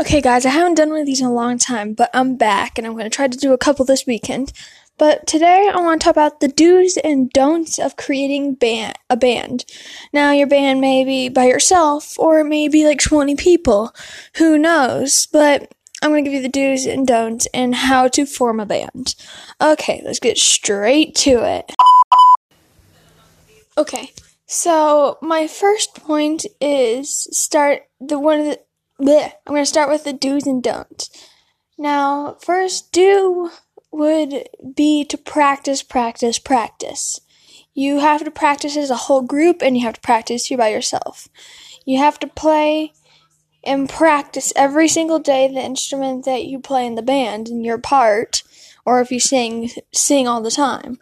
Okay, guys, I haven't done one of these in a long time, but I'm back and I'm going to try to do a couple this weekend. But today I want to talk about the do's and don'ts of creating band, a band. Now, your band may be by yourself or it may be like 20 people. Who knows? But I'm going to give you the do's and don'ts and how to form a band. Okay, let's get straight to it. Okay, so my first point is start the one of the bleh, I'm going to start with the do's and don'ts. Now, first do would be to practice, practice, practice. You have to practice as a whole group and you have to practice here by yourself. You have to play and practice every single day the instrument that you play in the band and your part, or if you sing, sing all the time.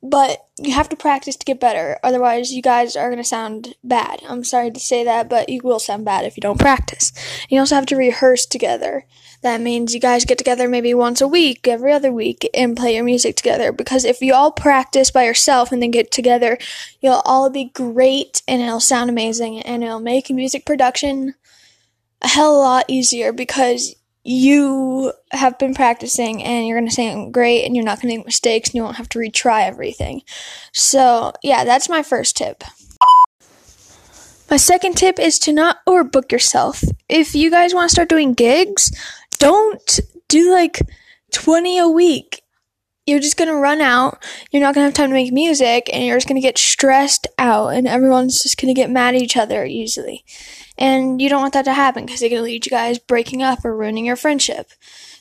But you have to practice to get better, otherwise, you guys are going to sound bad. I'm sorry to say that, but you will sound bad if you don't practice. You also have to rehearse together. That means you guys get together maybe once a week, every other week, and play your music together. Because if you all practice by yourself and then get together, you'll all be great and it'll sound amazing and it'll make music production a hell of a lot easier because you have been practicing and you're going to sound great and you're not going to make mistakes and you won't have to retry everything. So, yeah, that's my first tip. My second tip is to not overbook yourself. If you guys want to start doing gigs, don't do like 20 a week. You're just going to run out. You're not going to have time to make music and you're just going to get stressed out and everyone's just going to get mad at each other easily. And you don't want that to happen because it can lead you guys breaking up or ruining your friendship.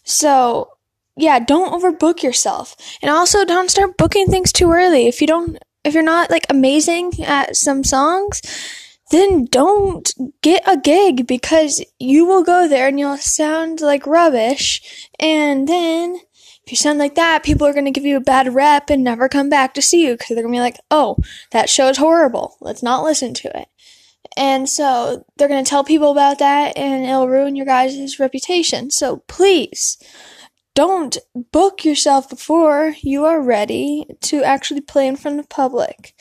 So, yeah, don't overbook yourself. And also don't start booking things too early. If you don't, if you're not like amazing at some songs, then don't get a gig because you will go there and you'll sound like rubbish. And then if you sound like that, people are going to give you a bad rep and never come back to see you because they're going to be like, oh, that show is horrible. Let's not listen to it. And so they're going to tell people about that and it'll ruin your guys' reputation. So please don't book yourself before you are ready to actually play in front of public.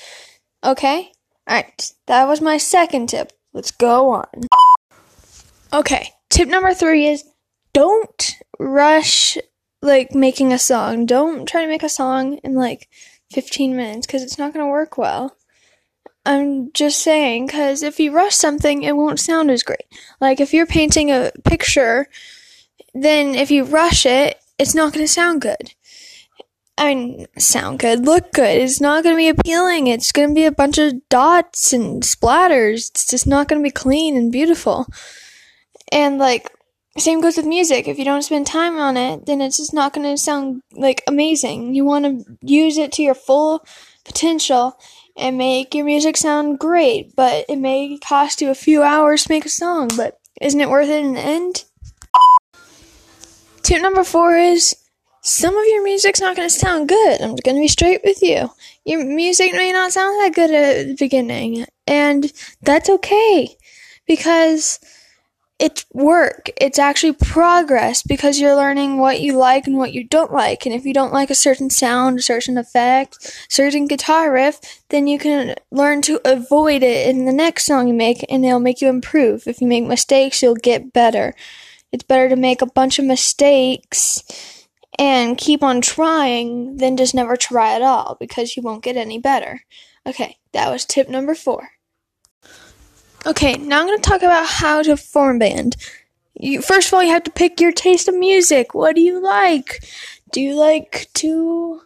Okay? Alright, that was my second tip. Let's go on. Okay, tip number three is don't rush like making a song. Don't try to make a song in like 15 minutes because it's not going to work well. I'm just saying, because if you rush something, it won't sound as great. Like if you're painting a picture, then if you rush it, it's not going to sound good. I mean, sound good, look good. It's not going to be appealing. It's going to be a bunch of dots and splatters. It's just not going to be clean and beautiful. And like, same goes with music. If you don't spend time on it, then it's just not going to sound like amazing. You want to use it to your full potential and make your music sound great, but it may cost you a few hours to make a song, but isn't it worth it in the end? Tip number four is some of your music's not going to sound good. I'm going to be straight with you. Your music may not sound that good at the beginning, and that's okay because it's work. It's actually progress because you're learning what you like and what you don't like. And if you don't like a certain sound, a certain effect, certain guitar riff, then you can learn to avoid it in the next song you make and it'll make you improve. If you make mistakes, you'll get better. It's better to make a bunch of mistakes and keep on trying than just never try at all because you won't get any better. Okay, that was tip number four. Okay, now I'm going to talk about how to form a band. You, first of all, you have to pick your taste of music. What do you like? Do you like to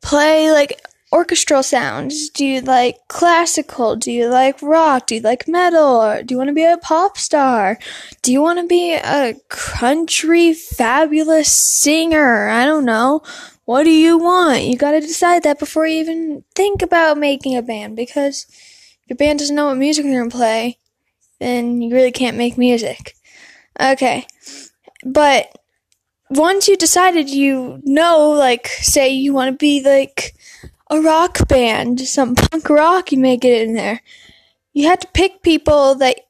play like orchestral sounds? Do you like classical? Do you like rock? Do you like metal? Or do you want to be a pop star? Do you want to be a country fabulous singer? I don't know. What do you want? You got to decide that before you even think about making a band because your band doesn't know what music they're gonna play, then you really can't make music. Okay. But once you decided you know, like, say you want to be like a rock band, some punk rock, you may get in there. You have to pick people that,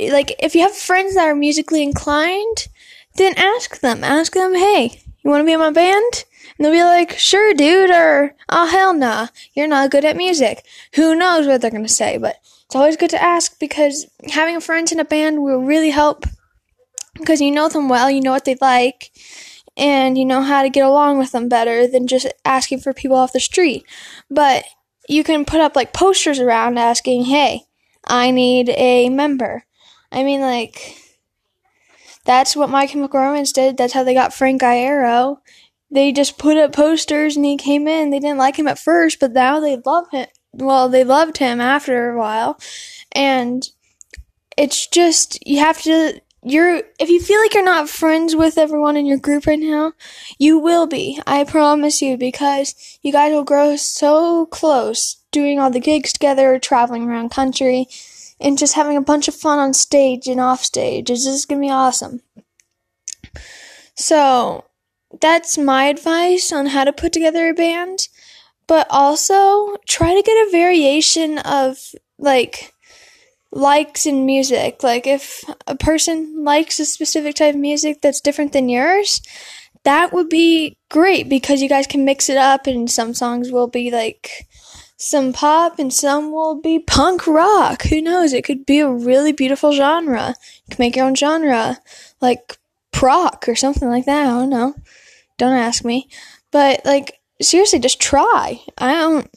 like, if you have friends that are musically inclined, then ask them. Ask them, hey, you want to be in my band? And they'll be like, sure, dude, or, oh, hell nah, you're not good at music. Who knows what they're going to say, but it's always good to ask because having friends in a band will really help because you know them well, you know what they like, and you know how to get along with them better than just asking for people off the street. But you can put up like posters around asking, hey, I need a member. I mean, like, that's what My Chemical Romance did. That's how they got Frank Iero. They just put up posters and he came in. They didn't like him at first, but now they love him. Well, they loved him after a while. And it's just, you have to you're if you feel like you're not friends with everyone in your group right now, you will be. I promise you because you guys will grow so close doing all the gigs together, traveling around country, and just having a bunch of fun on stage and off stage. It's just to be awesome. So, that's my advice on how to put together a band, but also try to get a variation of like likes in music. Like if a person likes a specific type of music that's different than yours, that would be great because you guys can mix it up and some songs will be like some pop and some will be punk rock. Who knows? It could be a really beautiful genre. You can make your own genre, like proc or something like that. I don't know. Don't ask me. But like seriously, just try. I don't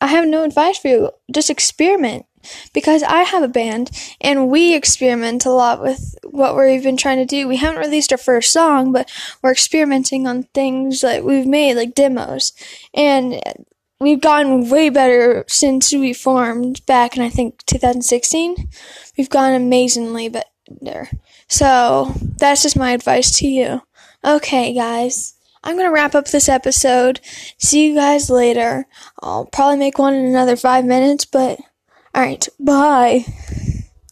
I have no advice for you. Just experiment because I have a band and we experiment a lot with what we've been trying to do. We haven't released our first song, but we're experimenting on things that we've made, like demos. And we've gotten way better since we formed back in, I think, 2016. We've gone amazingly better. So, that's just my advice to you. Okay, guys. I'm going to wrap up this episode. See you guys later. I'll probably make one in another five minutes, but Alright, bye.